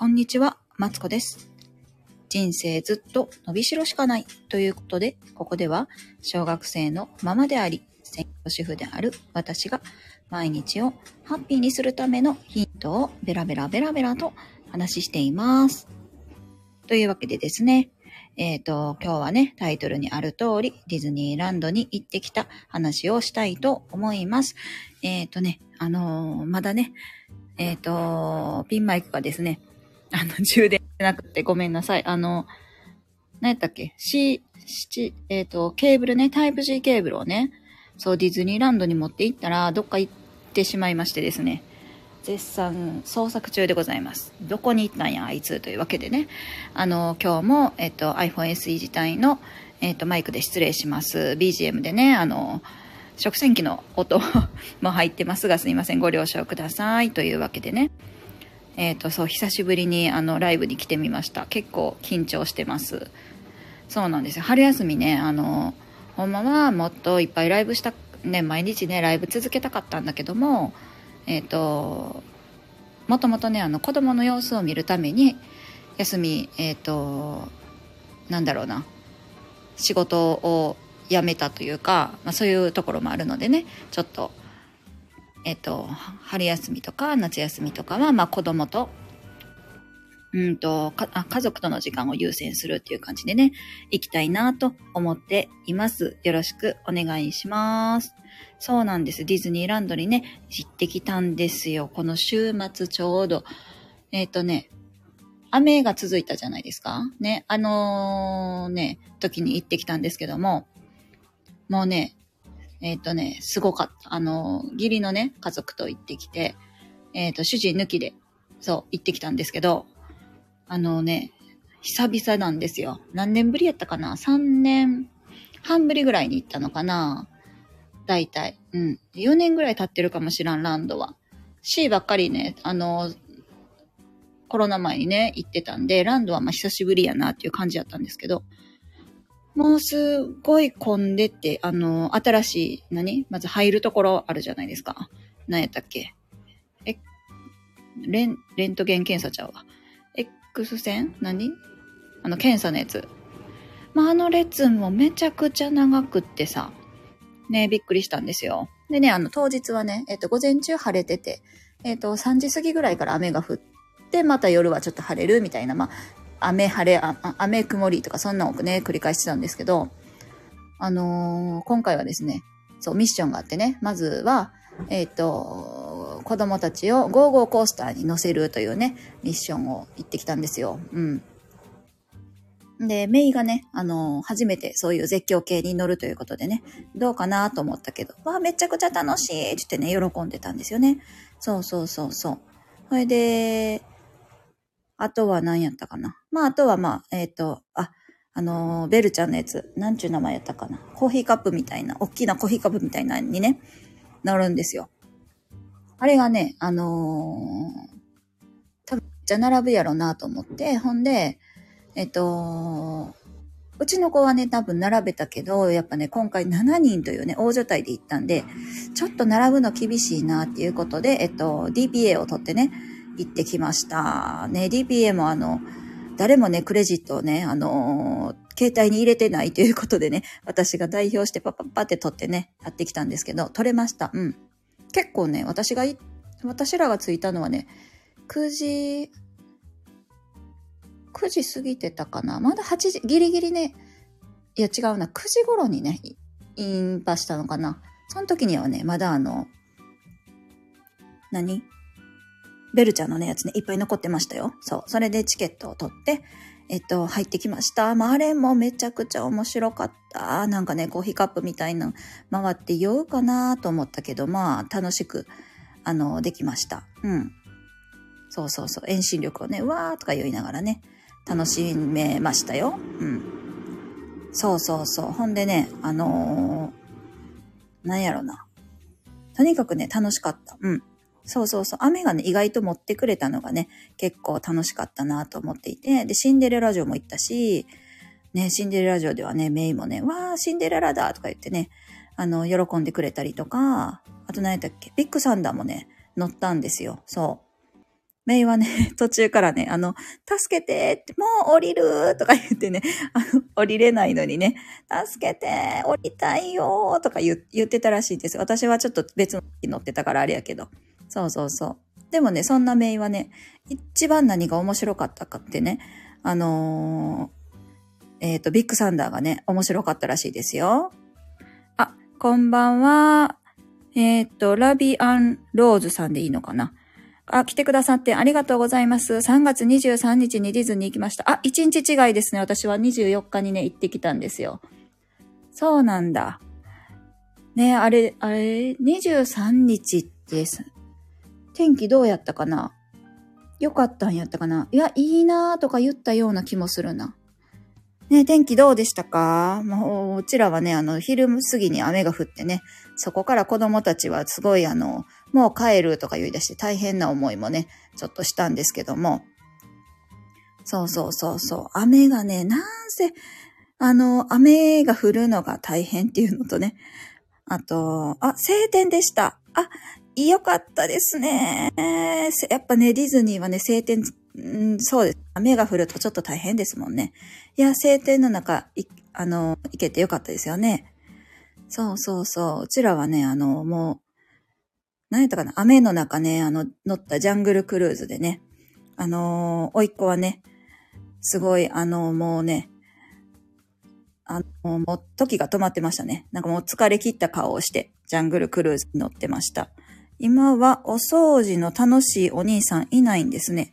こんにちは、マツコです。人生ずっと伸びしろしかないということで、ここでは小学生のママであり、専業主婦である私が毎日をハッピーにするためのヒントをベラベラベラベラと話しています。というわけでですね、えっ、と、今日はね、タイトルにある通り、ディズニーランドに行ってきた話をしたいと思います。えっ、とね、あのーまだね、えっ、と、ピンマイクがですね、あの、充電してなくてごめんなさい。あの、何やったっけ ?C、C、えっ、と、ケーブルね、タイプ C ケーブルをね、そう、ディズニーランドに持って行ったら、どっか行ってしまいましてですね、絶賛捜索中でございます。どこに行ったんや、あいつというわけでね、あの、今日も、えっ、と、iPhone SE 自体の、えっ、と、マイクで失礼します。BGM でね、あの、食洗機の音も入ってますが、すいません、ご了承ください。というわけでね、えっ、と、そう、久しぶりにあの、ライブに来てみました。結構緊張してます。そうなんですよ。春休みね、あの、ほんまはもっといっぱいライブした、ね、毎日ね、ライブ続けたかったんだけども、えっ、と、もともとね、あの、子供の様子を見るために、休み、えっ、と、なんだろうな、仕事を辞めたというか、まあ、そういうところもあるのでね、ちょっと、えっと、春休みとか夏休みとかは、まあ子供と、うんと、家族との時間を優先するっていう感じでね、行きたいなと思っています。よろしくお願いします。そうなんです。ディズニーランドにね、行ってきたんですよ。この週末ちょうど。えっ、とね、雨が続いたじゃないですかね、あのーね、時に行ってきたんですけども、もうね、えっ、とね、すごかった。あの、義理のね、家族と行ってきて、えっ、と、主人抜きで、そう、行ってきたんですけど、あのね、久々なんですよ。何年ぶりやったかな ?3 年半ぶりぐらいに行ったのかな？大体。うん。4年ぐらい経ってるかもしらん、ランドは。C ばっかりね、あの、コロナ前にね、行ってたんで、ランドはまあ久しぶりやなっていう感じやったんですけど、もうすごい混んでて、あの、新しい、何？まず入るところあるじゃないですか。何やったっけ？え、レン、レントゲン検査ちゃうわ。X 線？何？あの、検査のやつ。まあ、あの列もめちゃくちゃ長くってさ、ね、びっくりしたんですよ。でね、あの、当日はね、えっと、午前中晴れてて、えっと、3時過ぎぐらいから雨が降って、また夜はちょっと晴れるみたいな、まあ、雨晴れ、雨曇りとかそんなのをね、繰り返してたんですけど、あのー今回はですね、そう、ミッションがあってね、まずは、えっ、と、子供たちをゴーゴーコースターに乗せるというね、ミッションを行ってきたんですよ。うん。で、メイがね、あのー初めてそういう絶叫系に乗るということでね、どうかなと思ったけど、わあ、めちゃくちゃ楽しいって言ってね、喜んでたんですよね。そうそうそうそう。それで、あとは何やったかな。まあ、あとはまあ、えっ、と、あ、あのーベルちゃんのやつ、なんちゅう名前やったかな。コーヒーカップみたいな、大きなコーヒーカップみたいなにね、乗るんですよ。あれがね、あのー多分、じゃ並ぶやろうなと思って、ほんで、えっ、と、うちの子はね、多分並べたけど、やっぱね、今回7人というね、大所帯で行ったんで、ちょっと並ぶの厳しいなっていうことで、えっと、DPA を取ってね、行ってきました。ね、DPA もあの、誰もね、クレジットをね、あのー携帯に入れてないということでね、私が代表してパパッパって取ってね、やってきたんですけど、取れました。うん。結構ね、私がい、私らが着いたのはね、9時、9時過ぎてたかなまだ8時、ギリギリね、いや違うな、9時頃にね、インパしたのかなその時にはね、まだあの、何？ベルちゃんのね、やつね、いっぱい残ってましたよ。そう。それでチケットを取って、えっと、入ってきました。まあ、あれもめちゃくちゃ面白かった。なんかね、コーヒーカップみたいなの回って酔うかなと思ったけど、まあ、楽しく、あの、できました。うん。そうそうそう。遠心力をね、わーとか言いながらね、楽しめましたよ。うん。そうそうそう。ほんでね、あのーなんやろな。とにかくね、楽しかった。うん。そうそうそう。雨がね、意外と持ってくれたのがね、結構楽しかったなと思っていて、で、シンデレラ城も行ったし、ね、シンデレラ城ではね、メイもね、わー、シンデレラだとか言ってね、あの、喜んでくれたりとか、あと何やったっけ、ビッグサンダーもね、乗ったんですよ。そう。メイはね、途中からね、あの、助けてって、もう降りるとか言ってね、あの、降りれないのにね、助けて降りたいよとか言ってたらしいんです。私はちょっと別の乗ってたからあれやけど。そうそうそう。でもね、そんなメイはね、一番何が面白かったかってね、あのー、えっ、ー、と、ビッグサンダーがね、面白かったらしいですよ。あ、こんばんは。えっ、ー、と、ラビアンローズさんでいいのかなあ、来てくださってありがとうございます。3月23日にディズニー行きました。あ、1日違いですね。私は24日にね、行ってきたんですよ。そうなんだ。ねあれ、あれ、23日です。天気どうやったかな？よかったんやったかな？いや、いいなーとか言ったような気もするな。ね天気どうでしたか？もう、うちらはね、あの、昼過ぎに雨が降ってね、そこから子供たちはすごいあの、もう帰るとか言い出して大変な思いもね、ちょっとしたんですけども。そうそうそうそう。雨がね、なんせ、あの、雨が降るのが大変っていうのとね。あと、あ、晴天でした。あ、よかったですね。やっぱね、ディズニーはね、晴天、んそうです。雨が降るとちょっと大変ですもんね。いや、晴天の中、い、あの、行けてよかったですよね。そうそうそう。うちらはね、あの、もう、何やったかな雨の中ね、あの、乗ったジャングルクルーズでね、あの、おいっ子はね、すごい、あの、もうね、あの、もう時が止まってましたね。なんかもう疲れ切った顔をして、ジャングルクルーズに乗ってました。今はお掃除の楽しいお兄さんいないんですね。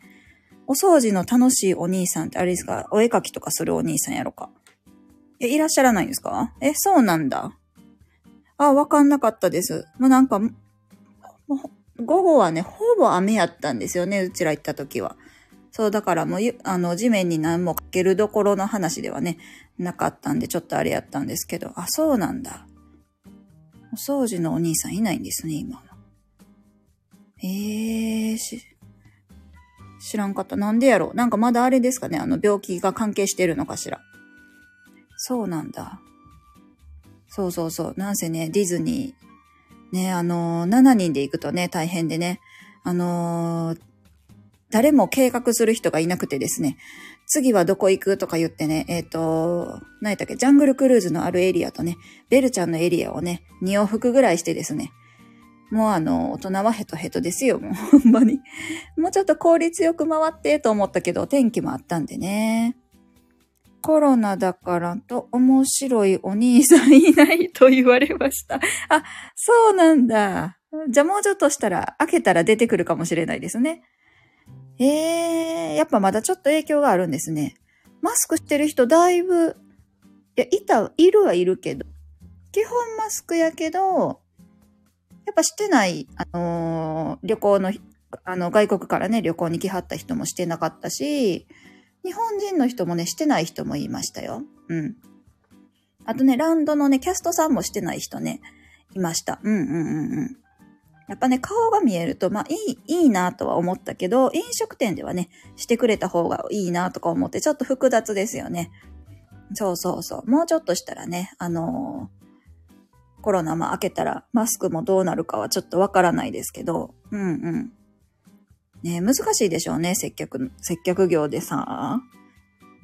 お掃除の楽しいお兄さんってあれですか？お絵描きとかするお兄さんやろかえ、いらっしゃらないんですか？え、そうなんだ。あ、わかんなかったです。もうなんか、午後はね、ほぼ雨やったんですよね、うちら行った時は。そう、だからもう、あの、地面に何もかけるどころの話ではね、なかったんで、ちょっとあれやったんですけど、あ、そうなんだ。お掃除のお兄さんいないんですね、今は。えー、し、知らんかった。なんでやろう？なんかまだあれですかね？あの、病気が関係してるのかしら？そうなんだ。そうそうそう。なんせね、ディズニー、ね、あのー、7人で行くとね、大変でね、あのー、誰も計画する人がいなくてですね、次はどこ行くとか言ってね、えっ、ー、と、何やったっけ、ジャングルクルーズのあるエリアとね、ベルちゃんのエリアをね、2往復ぐらいしてですね、もうあの、大人はヘトヘトですよ、もうほんまに。もうちょっと効率よく回ってと思ったけど、天気もあったんでね。コロナだからと面白いお兄さんいないと言われました。あ、そうなんだ。じゃあもうちょっとしたら、開けたら出てくるかもしれないですね。ええー、やっぱまだちょっと影響があるんですね。マスクしてる人だいぶ、いや、いた、いるはいるけど、基本マスクやけど、やっぱしてない、あのー、旅行の、あの、外国からね、旅行に来はった人もしてなかったし、日本人の人もね、してない人もいましたよ。うん。あとね、ランドのね、キャストさんもしてない人ね、いました。うんうんうんうん。やっぱね、顔が見えると、まあ、いい、いいなとは思ったけど、飲食店ではね、してくれた方がいいなとか思って、ちょっと複雑ですよね。そうそうそう。もうちょっとしたらね、あのーコロナも明けたらマスクもどうなるかはちょっとわからないですけど、うんうん。ね難しいでしょうね、接客、接客業でさ。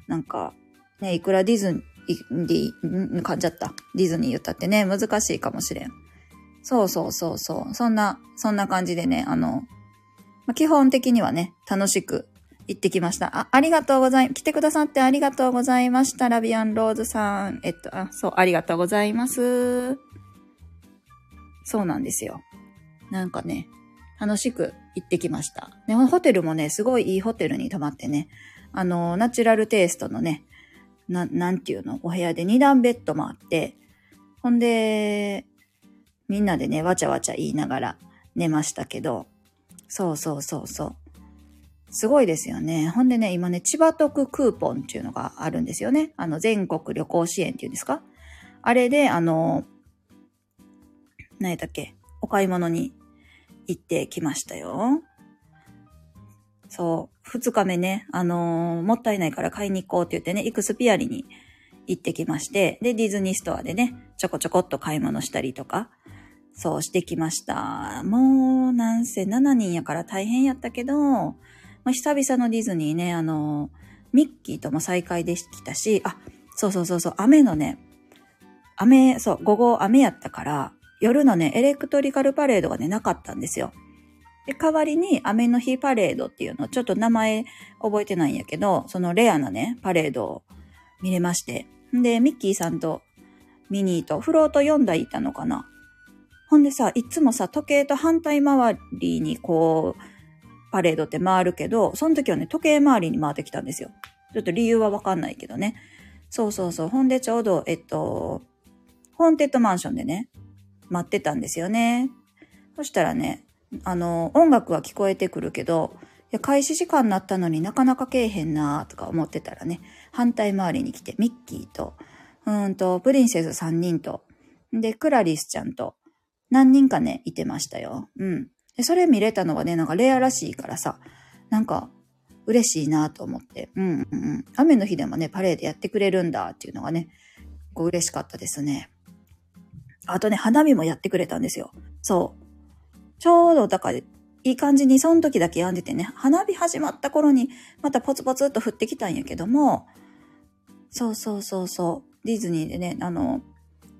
なんか、ねいくらディズニー、ん噛んじゃった。ディズニー言ったってね、難しいかもしれん。そうそうそうそう。そんな、そんな感じでね、あの、ま、基本的にはね、楽しく行ってきました。あ、ありがとうござい、来てくださってありがとうございました。ラビアンローズさん。えっと、あ、そう、ありがとうございます。そうなんですよ。なんかね、楽しく行ってきました。ね、ホテルもね、すごいいいホテルに泊まってね、あの、ナチュラルテイストのね、な、なんていうの、お部屋で二段ベッドもあって、ほんで、みんなでね、わちゃわちゃ言いながら寝ましたけど、そうそうそうそう。すごいですよね。ほんでね、今ね、千葉特クーポンっていうのがあるんですよね。あの、全国旅行支援っていうんですか？あれで、あの、何やったっけ？お買い物に行ってきましたよ。そう。二日目ね、あのー、もったいないから買いに行こうって言ってね、イクスピアリに行ってきまして、で、ディズニーストアでね、ちょこちょこっと買い物したりとか、そうしてきました。もう、なんせ7人やから大変やったけど、まあ、久々のディズニーね、あの、ミッキーとも再会できたし、あ、そうそうそうそう、雨のね、雨、そう、午後雨やったから、夜のね、エレクトリカルパレードがね、なかったんですよ。で、代わりに雨の日パレードっていうの、ちょっと名前覚えてないんやけど、そのレアなね、パレードを見れまして。んで、ミッキーさんとミニーとフロート4台いたのかな。ほんでさ、いつもさ、時計と反対回りにこう、パレードって回るけど、その時はね、時計回りに回ってきたんですよ。ちょっと理由はわかんないけどね。そうそうそう。ほんでちょうど、えっと、ホーンテッドマンションでね、待ってたんですよね。そしたらね、あの、音楽は聞こえてくるけど、いや開始時間になったのになかなかけえへんなとか思ってたらね、反対回りに来て、ミッキーと、うんと、プリンセス3人と、で、クラリスちゃんと、何人かね、いてましたよ。うん。で、それ見れたのがね、なんかレアらしいからさ、なんか、嬉しいなと思って。うんうんうん。雨の日でもね、パレードやってくれるんだっていうのがね、こう嬉しかったですね。あとね、花火もやってくれたんですよ。そう。ちょうど、だから、いい感じにその時だけやんでてね、花火始まった頃にまたポツポツっと降ってきたんやけども、そうそうそうそう、ディズニーでね、あの、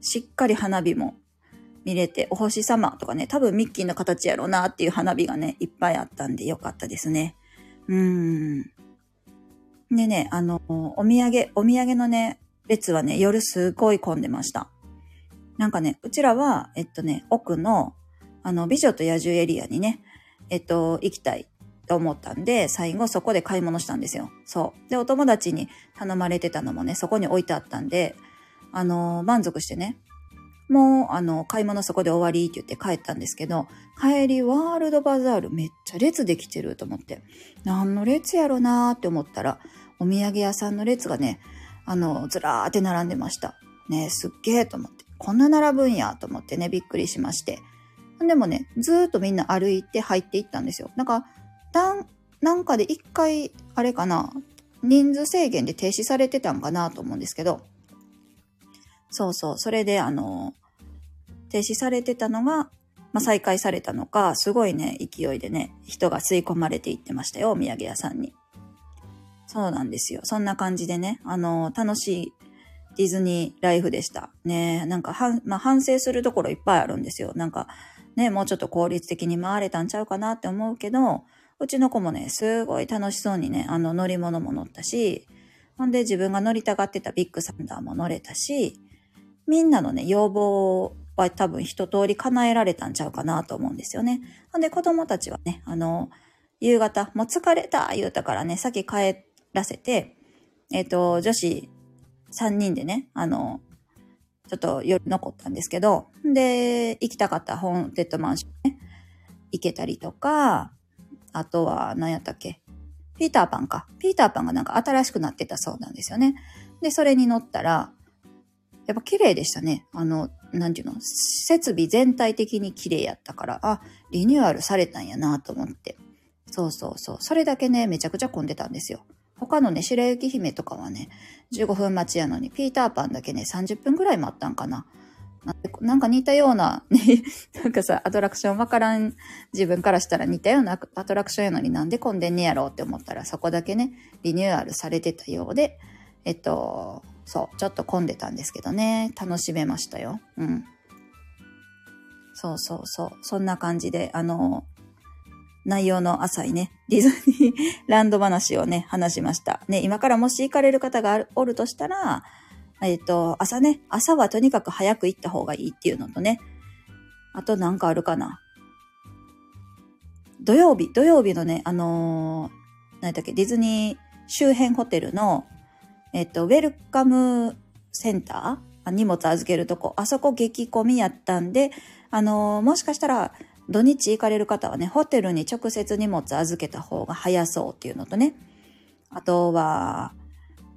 しっかり花火も見れて、お星様とかね、多分ミッキーの形やろうなっていう花火がね、いっぱいあったんでよかったですね。うーん。でね、あの、お土産、お土産のね、列はね、夜すごい混んでました。なんかね、うちらは、えっとね、奥の、あの、美女と野獣エリアにね、えっと、行きたいと思ったんで、最後そこで買い物したんですよ。そう。で、お友達に頼まれてたのもね、そこに置いてあったんで、あの、満足してね、もう、あの、買い物そこで終わりって言って帰ったんですけど、帰りワールドバザールめっちゃ列できてると思って、何の列やろなーって思ったら、お土産屋さんの列がね、あの、ずらーって並んでました。ねすっげーと思って。こんな並ぶんやと思ってね、びっくりしまして。でもね、ずーっとみんな歩いて入っていったんですよ。なんか、なんなんかで一回、あれかな、人数制限で停止されてたんかなと思うんですけど、そうそう、それであの、停止されてたのが、まあ、再開されたのか、すごいね、勢いでね、人が吸い込まれていってましたよ、お土産屋さんに。そうなんですよ。そんな感じでね、あの、楽しいディズニーライフでした。ねなんか、はまあ、反省するところいっぱいあるんですよ。なんか、ね、もうちょっと効率的に回れたんちゃうかなって思うけど、うちの子もね、すごい楽しそうにね、あの乗り物も乗ったし、ほんで自分が乗りたがってたビッグサンダーも乗れたし、みんなのね、要望は多分一通り叶えられたんちゃうかなと思うんですよね。ほんで子供たちはね、あの、夕方、もう疲れた言うたからね、先帰らせて、えっ、ー、と、女子3人でね、あの、ちょっと夜残ったんですけど、で、行きたかったホーンテッドマンションね、行けたりとか、あとは、何やったっけピーターパンか。ピーターパンがなんか新しくなってたそうなんですよね。で、それに乗ったら、やっぱ綺麗でしたね。あの、なんていうの設備全体的に綺麗やったから、あ、リニューアルされたんやなと思って。そうそうそう。それだけね、めちゃくちゃ混んでたんですよ。他のね、白雪姫とかはね、15分待ちやのに、ピーターパンだけね、30分ぐらい待ったんかな。なんか似たような、ね、なんかさ、アトラクションわからん自分からしたら似たようなアトラクションやのになんで混んでんねやろうって思ったら、そこだけね、リニューアルされてたようで、えっと、そう、ちょっと混んでたんですけどね、楽しめましたよ。うん。そうそうそう。そんな感じで、あの、内容の浅いね、ディズニーランド話をね、話しました。ね、今からもし行かれる方がおるとしたら、えっ、ー、と、朝ね、朝はとにかく早く行った方がいいっていうのとね、あとなんかあるかな。土曜日、土曜日のね、あのー、何だっけ、ディズニー周辺ホテルの、えっ、ー、と、ウェルカムセンター荷物預けるとこ、あそこ激混みやったんで、あのー、もしかしたら、土日行かれる方はね、ホテルに直接荷物預けた方が早そうっていうのとね、あとは、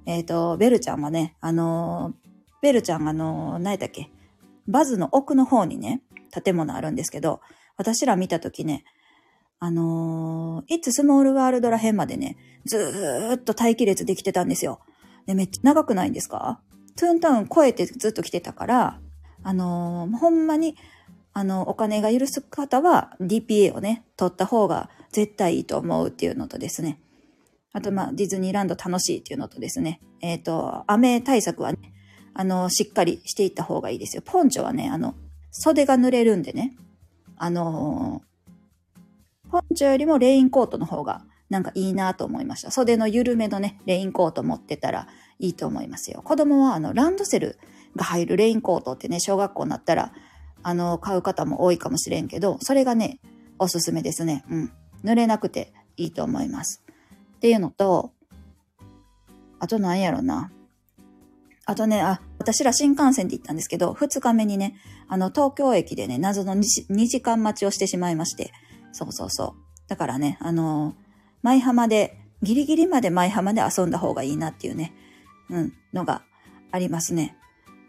えっ、ー、と、ベルちゃんはね、あの、ベルちゃんがあの、何やったっけ、バズの奥の方にね、建物あるんですけど、私ら見たときね、あのー、いつスモールワールドら辺までね、ずーっと待機列できてたんですよ。で、めっちゃ長くないんですか？トゥーンタウン超えてずっと来てたから、あのー、ほんまにあの、お金が許す方は DPA をね、取った方が絶対いいと思うっていうのとですね。あと、まあ、ディズニーランド楽しいっていうのとですね。えっ、ー、と、雨対策はね、あの、しっかりしていった方がいいですよ。ポンチョはね、あの、袖が濡れるんでね。あのポンチョよりもレインコートの方がなんかいいなと思いました。袖の緩めのね、レインコート持ってたらいいと思いますよ。子供はあの、ランドセルが入るレインコートってね、小学校になったら、あの、買う方も多いかもしれんけど、それがね、おすすめですね。うん。濡れなくていいと思います。っていうのと、あと何やろな。あとね、あ、私ら新幹線で行ったんですけど、2日目にね、あの、東京駅でね、謎の 2, 2時間待ちをしてしまいまして、そうそうそう。だからね、あの舞浜で、ギリギリまで舞浜で遊んだ方がいいなっていうね、うん、のがありますね。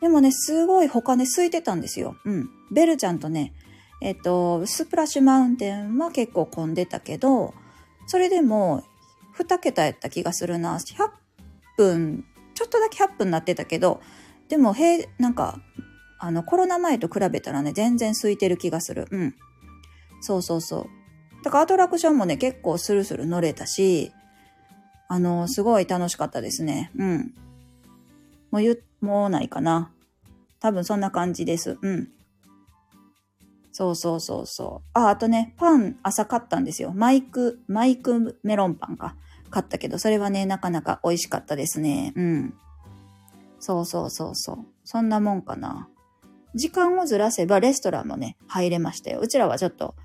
でもね、すごい他ね、空いてたんですよ。うん。ベルちゃんとね、えっと、スプラッシュマウンテンは結構混んでたけど、それでも、2桁やった気がするな。100分、ちょっとだけ100分なってたけど、でも、へなんか、あの、コロナ前と比べたらね、全然空いてる気がする。うん。そうそうそう。だからアトラクションもね、結構スルスル乗れたし、あの、すごい楽しかったですね。うん。もう言、もうないかな。多分そんな感じです。うん。そうそうそうそう。あ、あとね、パン朝買ったんですよ。マイク、マイクメロンパンか。買ったけど、それはね、なかなか美味しかったですね。うん。そうそうそうそう。そんなもんかな。時間をずらせばレストランもね、入れましたよ。うちらはちょっと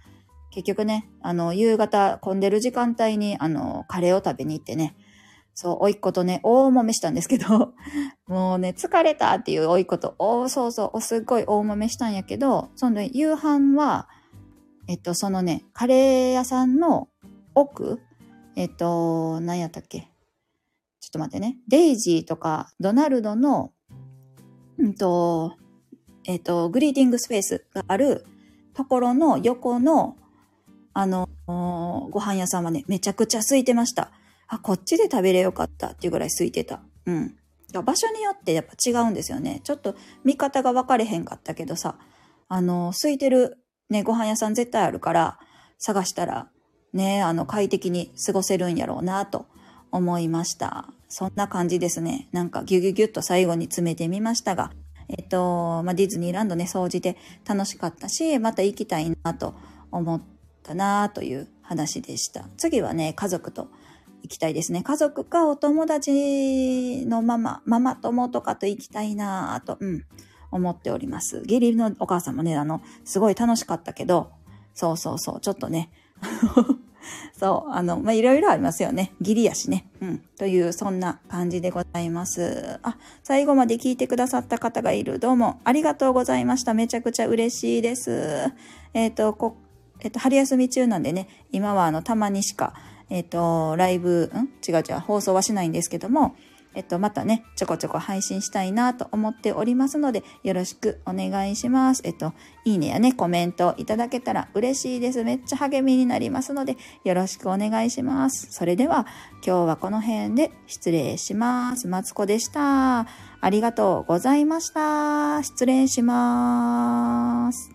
結局ね、あの、夕方混んでる時間帯に、あの、カレーを食べに行ってね、そう、おいっ子とね、大揉めしたんですけど、もうね、疲れたっていうおいっ子と、おそうそう、おすっごい大揉めしたんやけど、そのね夕飯は、えっと、そのね、カレー屋さんの奥、えっと、何やったっけちょっと待ってね。デイジーとか、ドナルドの、うんと、えっと、グリーティングスペースがあるところの横のあの、ご飯屋さんはね、めちゃくちゃ空いてました。あ、こっちで食べれよかったっていうぐらい空いてた。うん。場所によってやっぱ違うんですよね。ちょっと見方が分かれへんかったけどさ、あの、空いてるね、ご飯屋さん絶対あるから、探したら、ね、あの、快適に過ごせるんやろうなと思いました。そんな感じですね。なんかギュギュギュッと最後に詰めてみましたが、えっと、まあ、ディズニーランドね、掃除で楽しかったし、また行きたいなと思ったなという話でした。次はね、家族と行きたいですね。家族かお友達のママ、ママ友とかと行きたいなぁと、うん、思っております。義理のお母さんもね、あの、すごい楽しかったけど、そうそうそう、ちょっとね、そう、あの、まいろいろありますよね。義理やしね。うん。という、そんな感じでございます。あ、最後まで聞いてくださった方がいる。どうもありがとうございました。めちゃくちゃ嬉しいです。えっ、ー、と、こえっと、春休み中なんでね、今はあの、たまにしか、えっと、ライブ、ん？違う違う、放送はしないんですけども、えっと、またね、ちょこちょこ配信したいなと思っておりますので、よろしくお願いします。えっと、いいねやね、コメントいただけたら嬉しいです。めっちゃ励みになりますので、よろしくお願いします。それでは、今日はこの辺で失礼します。マツコでした。ありがとうございました。失礼します。